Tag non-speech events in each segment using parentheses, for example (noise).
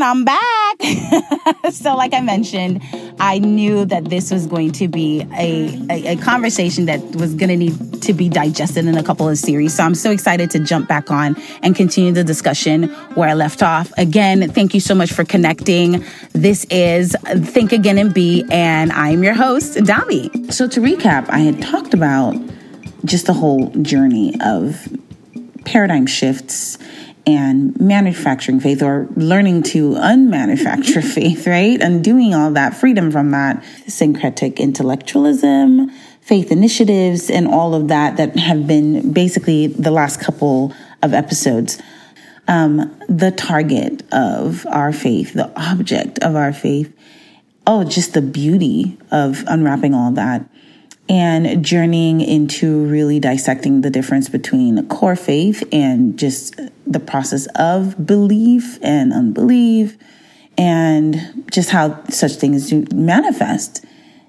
again. I'm back. (laughs) so, like I mentioned, I knew that this was going to be a, a, a conversation that was going to need to be digested in a couple of series. So, I'm so excited to jump back on and continue the discussion where I left off. Again, thank you so much for connecting. This is Think Again and Be, and I'm your host, Dami. So, to recap, I had talked about just the whole journey of paradigm shifts and manufacturing faith or learning to unmanufacture (laughs) faith, right? And doing all that freedom from that syncretic intellectualism, faith initiatives, and all of that that have been basically the last couple of episodes. Um, the target of our faith, the object of our faith. Oh, just the beauty of unwrapping all that and journeying into really dissecting the difference between core faith and just the process of belief and unbelief and just how such things manifest.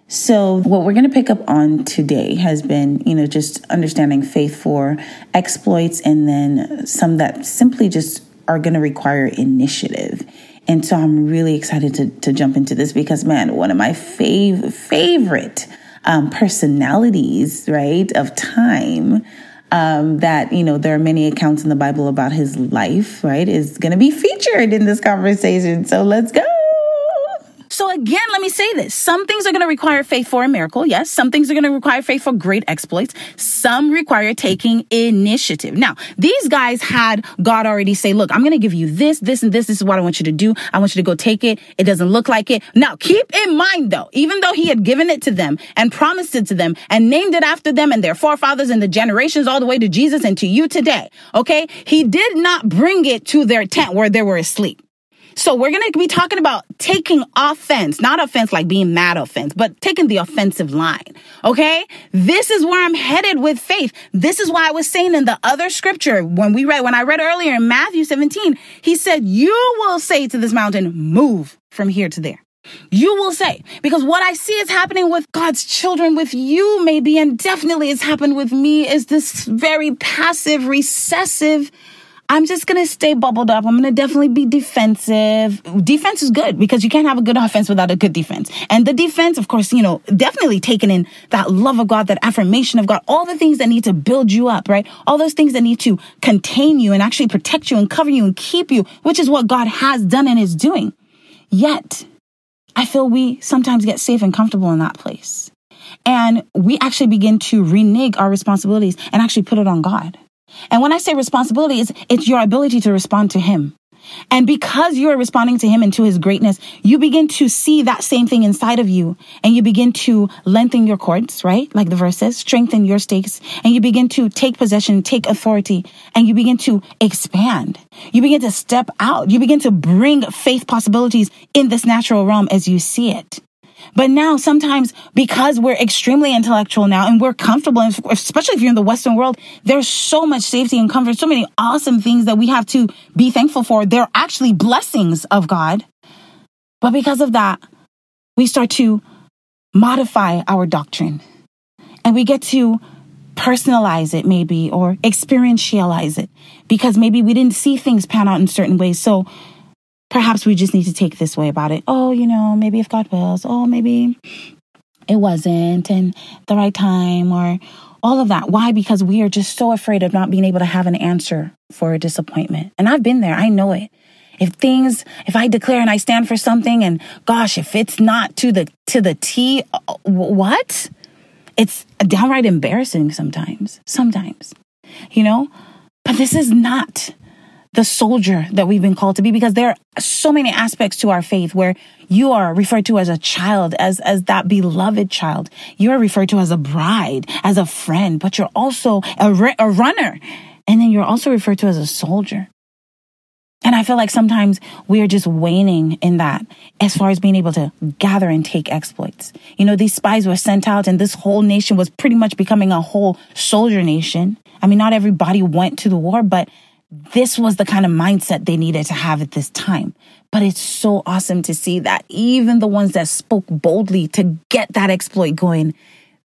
So, what we're going to pick up on today has been, you know, just understanding faith for exploits and then some that simply just are going to require initiative. And so I'm really excited to, to jump into this because, man, one of my fav- favorite um, personalities, right, of time. Um, that you know there are many accounts in the Bible about his life, right, is going to be featured in this conversation. So let's go. So again, let me say this. Some things are going to require faith for a miracle. Yes. Some things are going to require faith for great exploits. Some require taking initiative. Now, these guys had God already say, look, I'm going to give you this, this, and this. This is what I want you to do. I want you to go take it. It doesn't look like it. Now, keep in mind though, even though he had given it to them and promised it to them and named it after them and their forefathers and the generations all the way to Jesus and to you today. Okay. He did not bring it to their tent where they were asleep. So we're going to be talking about taking offense, not offense like being mad offense, but taking the offensive line. Okay. This is where I'm headed with faith. This is why I was saying in the other scripture when we read, when I read earlier in Matthew 17, he said, you will say to this mountain, move from here to there. You will say, because what I see is happening with God's children, with you maybe, and definitely has happened with me, is this very passive, recessive I'm just going to stay bubbled up. I'm going to definitely be defensive. Defense is good because you can't have a good offense without a good defense. And the defense, of course, you know, definitely taking in that love of God, that affirmation of God, all the things that need to build you up, right? All those things that need to contain you and actually protect you and cover you and keep you, which is what God has done and is doing. Yet, I feel we sometimes get safe and comfortable in that place. And we actually begin to renege our responsibilities and actually put it on God. And when I say responsibility, it's, it's your ability to respond to Him. And because you are responding to him and to his greatness, you begin to see that same thing inside of you and you begin to lengthen your cords, right? Like the verse says, strengthen your stakes and you begin to take possession, take authority and you begin to expand. You begin to step out. You begin to bring faith possibilities in this natural realm as you see it. But now sometimes because we're extremely intellectual now and we're comfortable, especially if you're in the Western world, there's so much safety and comfort, so many awesome things that we have to be thankful for. They're actually blessings of God. But because of that, we start to modify our doctrine and we get to personalize it maybe or experientialize it because maybe we didn't see things pan out in certain ways. So perhaps we just need to take this way about it. Oh, you know, maybe if God wills, oh, maybe it wasn't and the right time or all of that. Why? Because we are just so afraid of not being able to have an answer for a disappointment. And I've been there. I know it. If things, if I declare and I stand for something and gosh, if it's not to the, to the T, uh, what? It's downright embarrassing sometimes, sometimes, you know, but this is not the soldier that we've been called to be because there are so many aspects to our faith where you are referred to as a child, as, as that beloved child. You are referred to as a bride, as a friend, but you're also a, a runner. And then you're also referred to as a soldier. And I feel like sometimes we are just waning in that as far as being able to gather and take exploits. You know, these spies were sent out and this whole nation was pretty much becoming a whole soldier nation. I mean, not everybody went to the war, but this was the kind of mindset they needed to have at this time. But it's so awesome to see that even the ones that spoke boldly to get that exploit going,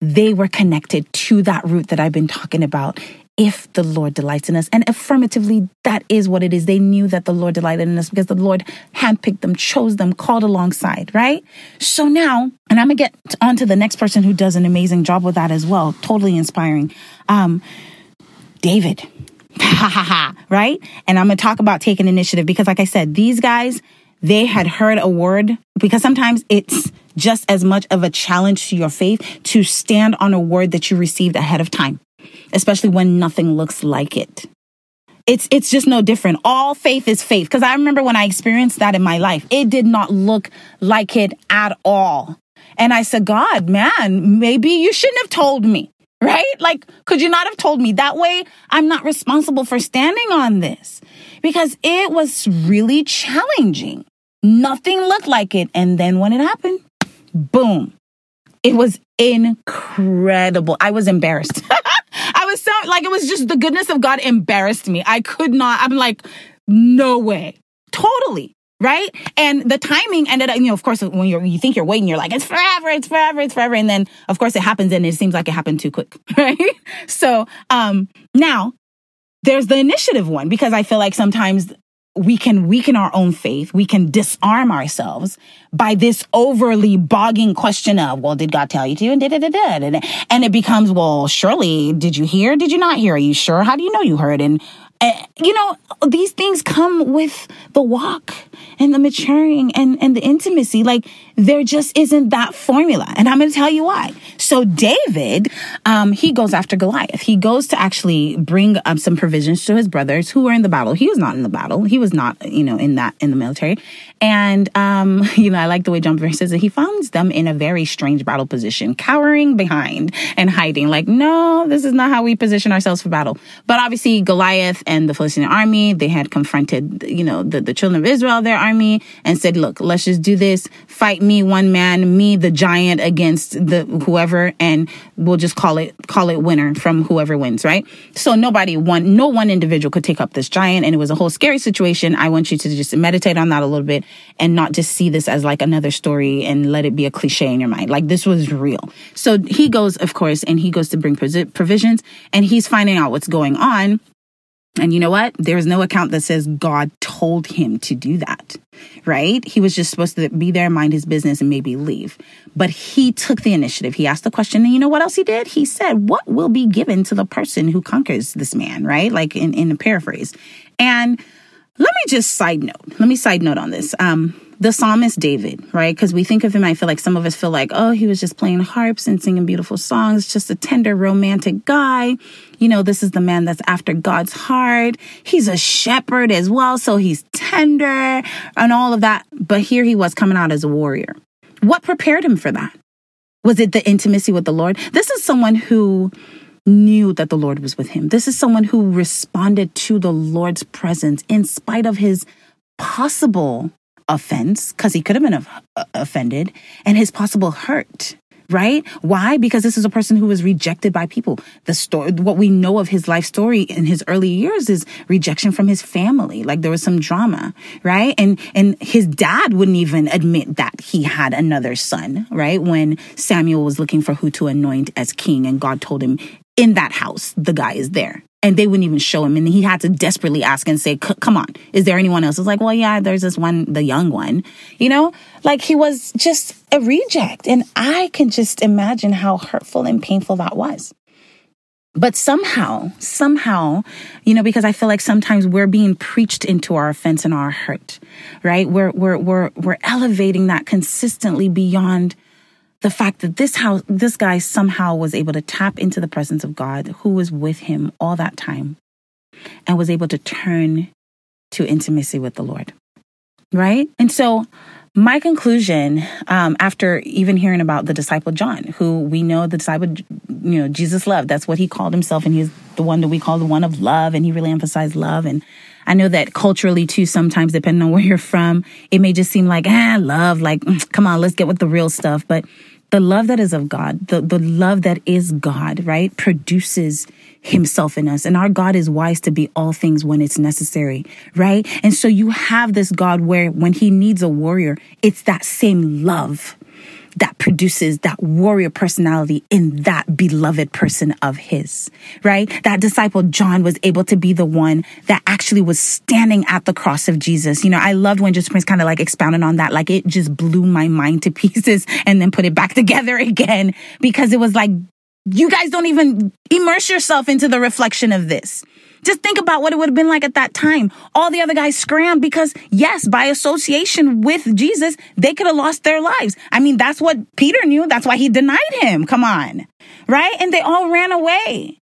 they were connected to that root that I've been talking about if the Lord delights in us. And affirmatively, that is what it is. They knew that the Lord delighted in us because the Lord handpicked them, chose them, called alongside, right? So now, and I'm gonna get on to the next person who does an amazing job with that as well. Totally inspiring. Um, David. Ha ha ha, right? And I'm gonna talk about taking initiative because, like I said, these guys, they had heard a word because sometimes it's just as much of a challenge to your faith to stand on a word that you received ahead of time especially when nothing looks like it. It's it's just no different. All faith is faith because I remember when I experienced that in my life. It did not look like it at all. And I said, "God, man, maybe you shouldn't have told me." Right? Like, could you not have told me that way? I'm not responsible for standing on this because it was really challenging. Nothing looked like it. And then when it happened, boom, it was incredible. I was embarrassed. (laughs) I was so like, it was just the goodness of God embarrassed me. I could not, I'm like, no way. Totally. Right. And the timing ended up, you know, of course, when you're, you think you're waiting, you're like, it's forever, it's forever, it's forever. And then, of course, it happens and it seems like it happened too quick. (laughs) Right. So, um, now there's the initiative one because I feel like sometimes we can weaken our own faith. We can disarm ourselves by this overly bogging question of, well, did God tell you to? And da, da, da, da, and it becomes, well, surely, did you hear? Did you not hear? Are you sure? How do you know you heard? And you know, these things come with the walk and the maturing and, and the intimacy. Like there just isn't that formula. And I'm going to tell you why. So David, um, he goes after Goliath. He goes to actually bring um, some provisions to his brothers who were in the battle. He was not in the battle. He was not, you know, in that, in the military. And, um, (laughs) you know, I like the way John says that He finds them in a very strange battle position, cowering behind and hiding. Like, no, this is not how we position ourselves for battle. But obviously Goliath and the Philistine army, they had confronted, you know, the, the children of Israel, their army, and said, look, let's just do this. Fight me, one man, me, the giant against the whoever, and we'll just call it, call it winner from whoever wins, right? So nobody, one, no one individual could take up this giant, and it was a whole scary situation. I want you to just meditate on that a little bit and not just see this as like another story and let it be a cliche in your mind. Like this was real. So he goes, of course, and he goes to bring provisions and he's finding out what's going on and you know what? There's no account that says God told him to do that, right? He was just supposed to be there, mind his business, and maybe leave. But he took the initiative. He asked the question, and you know what else he did? He said, What will be given to the person who conquers this man, right? Like in, in a paraphrase. And let me just side note. Let me side note on this. Um, the psalmist David, right? Because we think of him, I feel like some of us feel like, oh, he was just playing harps and singing beautiful songs, just a tender, romantic guy. You know, this is the man that's after God's heart. He's a shepherd as well, so he's tender and all of that. But here he was coming out as a warrior. What prepared him for that? Was it the intimacy with the Lord? This is someone who knew that the Lord was with him. This is someone who responded to the Lord's presence in spite of his possible offense, because he could have been uh, offended, and his possible hurt. Right? Why? Because this is a person who was rejected by people. The story, what we know of his life story in his early years is rejection from his family. Like there was some drama, right? And, and his dad wouldn't even admit that he had another son, right? When Samuel was looking for who to anoint as king and God told him, in that house, the guy is there. And they wouldn't even show him. And he had to desperately ask and say, come on, is there anyone else? It's like, well, yeah, there's this one, the young one, you know, like he was just a reject. And I can just imagine how hurtful and painful that was. But somehow, somehow, you know, because I feel like sometimes we're being preached into our offense and our hurt, right? We're, we're, we're, we're elevating that consistently beyond the fact that this house, this guy somehow was able to tap into the presence of God who was with him all that time and was able to turn to intimacy with the Lord. Right? And so, my conclusion, um, after even hearing about the disciple John, who we know the disciple, you know, Jesus loved, that's what he called himself, and he's the one that we call the one of love, and he really emphasized love. And I know that culturally, too, sometimes depending on where you're from, it may just seem like, ah, love, like, (sniffs) come on, let's get with the real stuff. But the love that is of God, the, the love that is God, right, produces himself in us. And our God is wise to be all things when it's necessary, right? And so you have this God where when he needs a warrior, it's that same love that produces that warrior personality in that beloved person of his, right? That disciple John was able to be the one that actually was standing at the cross of Jesus. You know, I loved when Joseph Prince kind of like expounded on that. Like it just blew my mind to (laughs) pieces and then put it back together (laughs) again because it was like, you guys don't even immerse yourself into the reflection of this. Just think about what it would have been like at that time. All the other guys scrammed because, yes, by association with Jesus, they could have lost their lives. I mean, that's what Peter knew. That's why he denied him. Come on. Right? And they all ran away.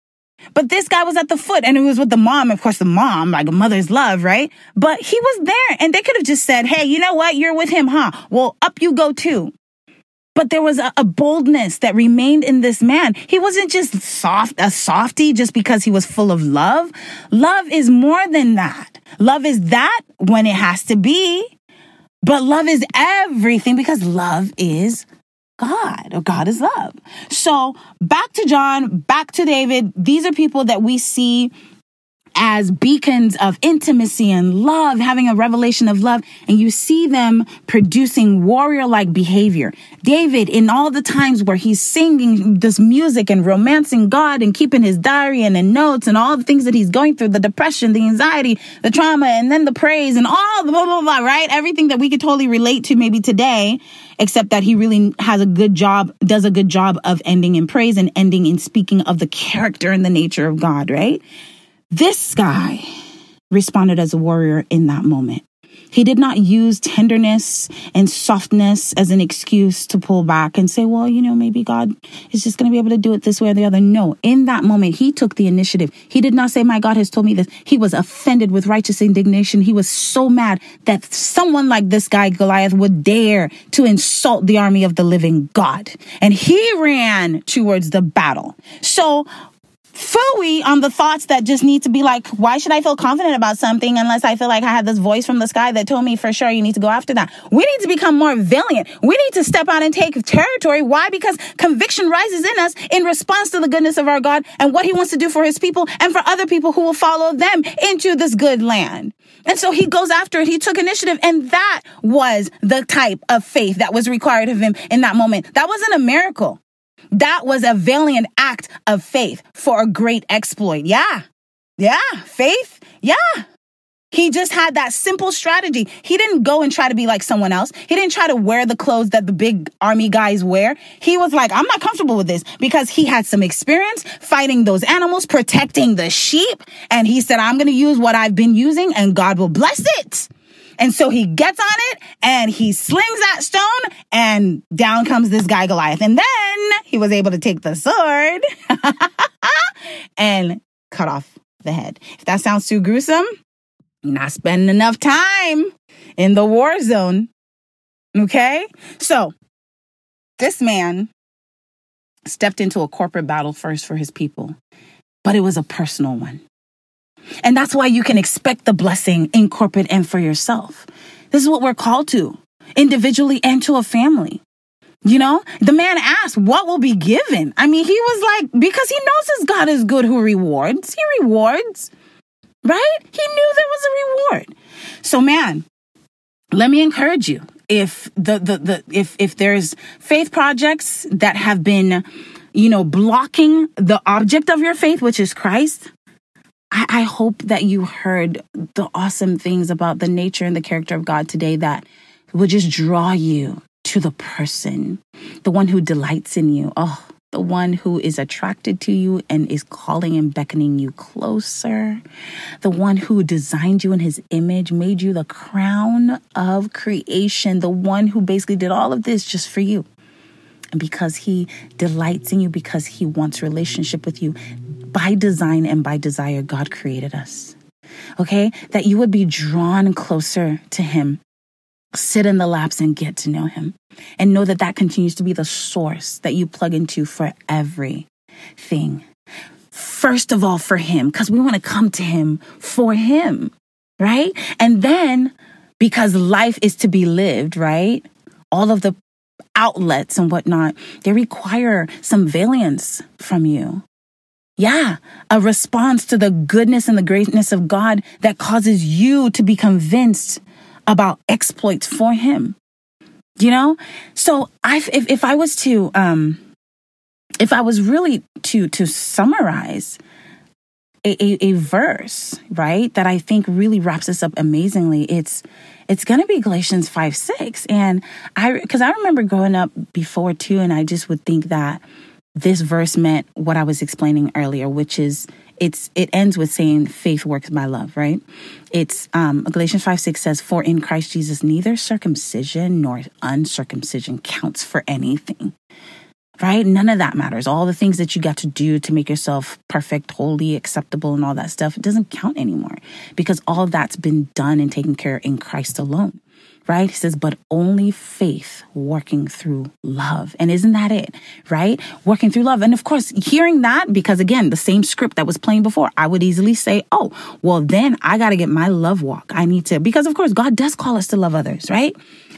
But this guy was at the foot and it was with the mom. Of course, the mom, like a mother's love, right? But he was there and they could have just said, Hey, you know what? You're with him, huh? Well, up you go too. But there was a, a, boldness that remained in this man. He wasn't just soft, a softy just because he was full of love. Love is more than that. Love is that when it has to be. But love is everything because love is God or God is love. So back to John, back to David. These are people that we see as beacons of intimacy and love, having a revelation of love, and you see them producing warrior like behavior. David, in all the times where he's singing this music and romancing God and keeping his diary and the notes and all the things that he's going through the depression, the anxiety, the trauma, and then the praise and all the blah, blah, blah, right? Everything that we could totally relate to maybe today, except that he really has a good job, does a good job of ending in praise and ending in speaking of the character and the nature of God, right? This guy responded as a warrior in that moment. He did not use tenderness and softness as an excuse to pull back and say, well, you know, maybe God is just going to be able to do it this way or the other. No, in that moment, he took the initiative. He did not say, my God has told me this. He was offended with righteous indignation. He was so mad that someone like this guy, Goliath, would dare to insult the army of the living God. And he ran towards the battle. So Fooey on the thoughts that just need to be like, why should I feel confident about something unless I feel like I had this voice from the sky that told me for sure you need to go after that? We need to become more valiant. We need to step out and take territory. Why? Because conviction rises in us in response to the goodness of our God and what he wants to do for his people and for other people who will follow them into this good land. And so he goes after it. He took initiative and that was the type of faith that was required of him in that moment. That wasn't a miracle. That was a valiant act of faith for a great exploit. Yeah. Yeah. Faith. Yeah. He just had that simple strategy. He didn't go and try to be like someone else. He didn't try to wear the clothes that the big army guys wear. He was like, I'm not comfortable with this because he had some experience fighting those animals, protecting the sheep. And he said, I'm going to use what I've been using and God will bless it. And so he gets on it and he slings that stone and down comes this guy Goliath. And then he was able to take the sword (laughs) and cut off the head. If that sounds too gruesome, not spending enough time in the war zone. Okay? So this man stepped into a corporate battle first for his people, but it was a personal one. And that's why you can expect the blessing in corporate and for yourself. This is what we're called to, individually and to a family. You know, the man asked, What will be given? I mean, he was like, Because he knows his God is good who rewards. He rewards, right? He knew there was a reward. So, man, let me encourage you. If the, the, the, if, if there's faith projects that have been, you know, blocking the object of your faith, which is Christ, I, I hope that you heard the awesome things about the nature and the character of God today that will just draw you to the person, the one who delights in you. Oh, the one who is attracted to you and is calling and beckoning you closer, the one who designed you in his image, made you the crown of creation, the one who basically did all of this just for you. And because he delights in you, because he wants relationship with you, by design and by desire, God created us. Okay? That you would be drawn closer to him. Sit in the laps and get to know him. And know that that continues to be the source that you plug into for everything. First of all, for him, because we want to come to him for him, right? And then because life is to be lived, right? All of the outlets and whatnot, they require some valiance from you. Yeah, a response to the goodness and the greatness of God that causes you to be convinced about exploits for Him. You know? So I if if I was to um if I was really to to summarize a, a, a verse, right, that I think really wraps this up amazingly, it's it's going to be Galatians 5 6. And I, because I remember growing up before too, and I just would think that this verse meant what I was explaining earlier, which is it's it ends with saying faith works by love, right? It's um, Galatians 5 6 says, For in Christ Jesus neither circumcision nor uncircumcision counts for anything. Right? None of that matters. All the things that you got to do to make yourself perfect, holy, acceptable, and all that stuff, it doesn't count anymore because all that's been done and taken care of in Christ alone right? He says, but only faith working through love. And isn't that it, right? Working through love. And of course, hearing that, because again, the same script that was playing before, I would easily say, oh, well, then I got to get my love walk. I need to, because of course, God does call us to love others, right?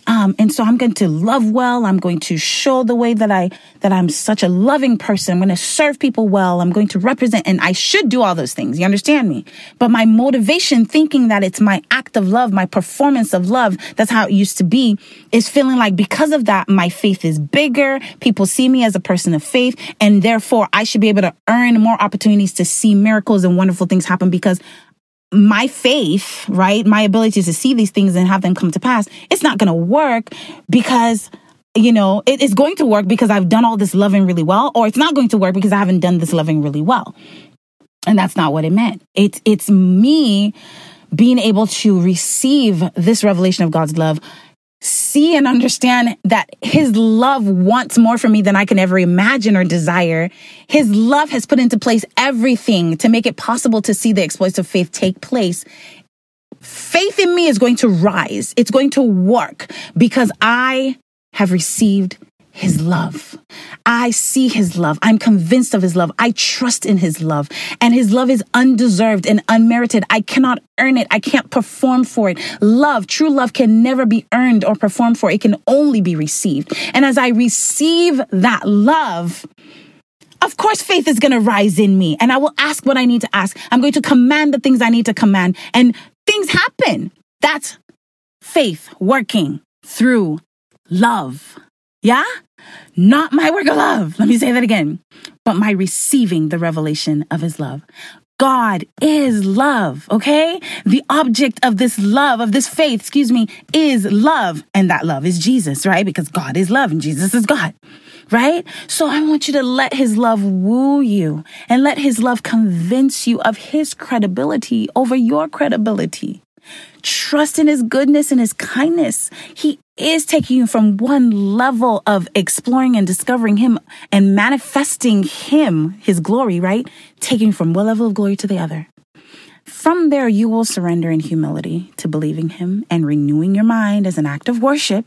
Um, and so I'm going to love well. I'm going to show the way that I, that I'm such a loving person. I'm going to serve people well. I'm going to represent, and I should do all those things. You understand me? But my motivation, thinking that it's my act of love, my performance of love, that's how it used to be, is feeling like because of that, my faith is bigger. People see me as a person of faith, and therefore I should be able to earn more opportunities to see miracles and wonderful things happen because my faith, right? My ability to see these things and have them come to pass, it's not going to work because you know, it is going to work because I've done all this loving really well, or it's not going to work because I haven't done this loving really well. And that's not what it meant. It's it's me being able to receive this revelation of God's love see and understand that his love wants more for me than I can ever imagine or desire. His love has put into place everything to make it possible to see the exploits of faith take place. Faith in me is going to rise. It's going to work because I have received his love. I see his love. I'm convinced of his love. I trust in his love. And his love is undeserved and unmerited. I cannot earn it. I can't perform for it. Love, true love can never be earned or performed for. It can only be received. And as I receive that love, of course, faith is going to rise in me and I will ask what I need to ask. I'm going to command the things I need to command and things happen. That's faith working through love. Yeah? Not my work of love. Let me say that again. But my receiving the revelation of his love. God is love, okay? The object of this love, of this faith, excuse me, is love. And that love is Jesus, right? Because God is love and Jesus is God, right? So I want you to let his love woo you and let his love convince you of his credibility over your credibility. Trust in his goodness and his kindness. He is taking you from one level of exploring and discovering him and manifesting him, his glory, right? Taking from one level of glory to the other. From there, you will surrender in humility to believing him and renewing your mind as an act of worship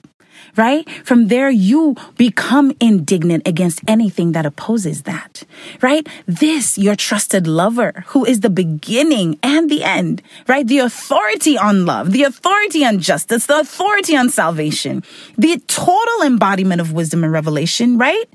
right? From there, you become indignant against anything that opposes that, right? This, your trusted lover, who is the beginning and the end, right? The authority on love, the authority on justice, the authority on salvation, the total embodiment of wisdom and revelation, right?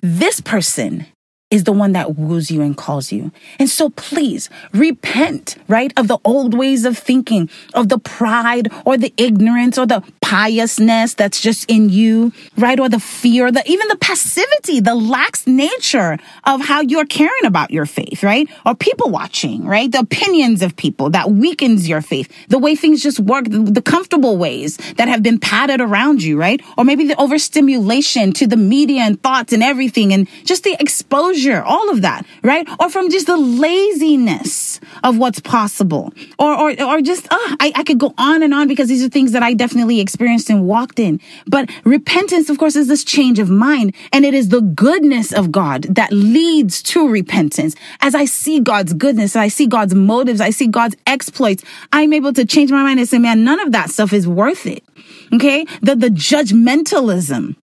This person is the one that woos you and calls you. And so please repent, right, of the old ways of thinking, of the pride or the ignorance or the piousness that's just in you, right? Or the fear, the even the passivity, the lax nature of how you're caring about your faith, right? Or people watching, right? The opinions of people that weakens your faith, the way things just work, the comfortable ways that have been padded around you, right? Or maybe the overstimulation to the media and thoughts and everything and just the exposure all of that, right? Or from just the laziness of what's possible. Or, or, or just, uh, I, I could go on and on because these are things that I definitely experienced and walked in. But repentance, of course, is this change of mind. And it is the goodness of God that leads to repentance. As I see God's goodness, I see God's motives, I see God's exploits, I'm able to change my mind and say, man, none of that stuff is worth it. Okay. The, the judgmentalism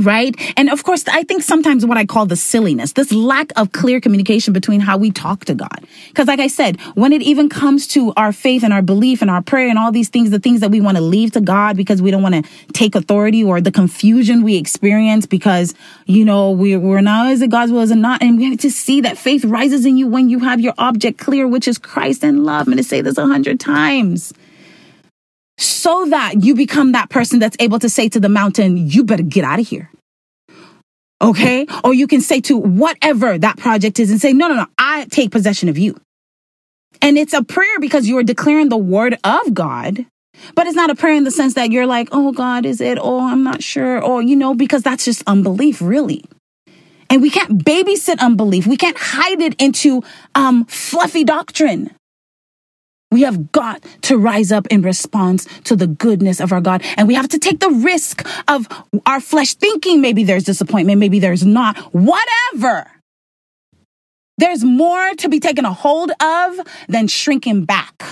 Right. And of course, I think sometimes what I call the silliness, this lack of clear communication between how we talk to God. Because like I said, when it even comes to our faith and our belief and our prayer and all these things, the things that we want to leave to God because we don't want to take authority or the confusion we experience because, you know, we're, we're not, is it God's will, is it not? And we have to see that faith rises in you when you have your object clear, which is Christ and love. I'm going to say this a hundred times. So that you become that person that's able to say to the mountain, you better get out of here. Okay. Or you can say to whatever that project is and say, no, no, no, I take possession of you. And it's a prayer because you are declaring the word of God. But it's not a prayer in the sense that you're like, oh, God, is it? Oh, I'm not sure. Or, you know, because that's just unbelief, really. And we can't babysit unbelief. We can't hide it into um, fluffy doctrine. We have got to rise up in response to the goodness of our God. And we have to take the risk of our flesh thinking maybe there's disappointment, maybe there's not, whatever. There's more to be taken a hold of than shrinking back.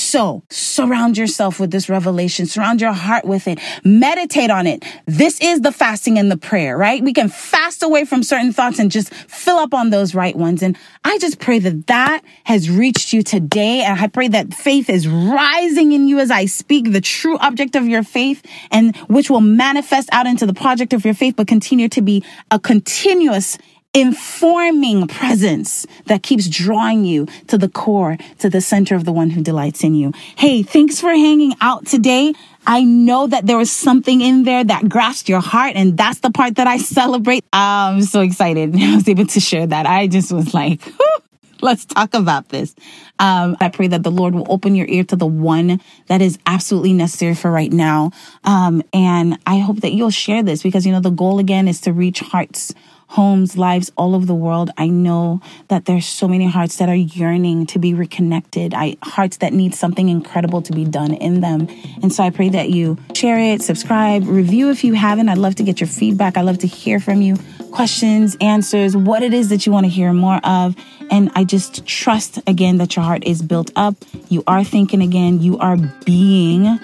So surround yourself with this revelation. Surround your heart with it. Meditate on it. This is the fasting and the prayer, right? We can fast away from certain thoughts and just fill up on those right ones. And I just pray that that has reached you today. And I pray that faith is rising in you as I speak, the true object of your faith and which will manifest out into the project of your faith, but continue to be a continuous informing presence that keeps drawing you to the core, to the center of the one who delights in you. Hey, thanks for hanging out today. I know that there was something in there that grasped your heart, and that's the part that I celebrate. I'm so excited (laughs) I was able to share that. I just was like, (laughs) let's talk about this. Um, I pray that the Lord will open your ear to the one that is absolutely necessary for right now. Um, and I hope that you'll share this because, you know, the goal again is to reach hearts homes, lives all over the world. I know that there's so many hearts that are yearning to be reconnected. I hearts that need something incredible to be done in them. And so I pray that you share it, subscribe, review if you haven't. I'd love to get your feedback. I'd love to hear from you. Questions, answers, what it is that you want to hear more of. And I just trust again that your heart is built up. You are thinking again. You are being,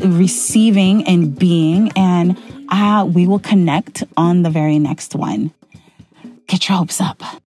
receiving and being. And uh, we will connect on the very next one. Get your hopes up.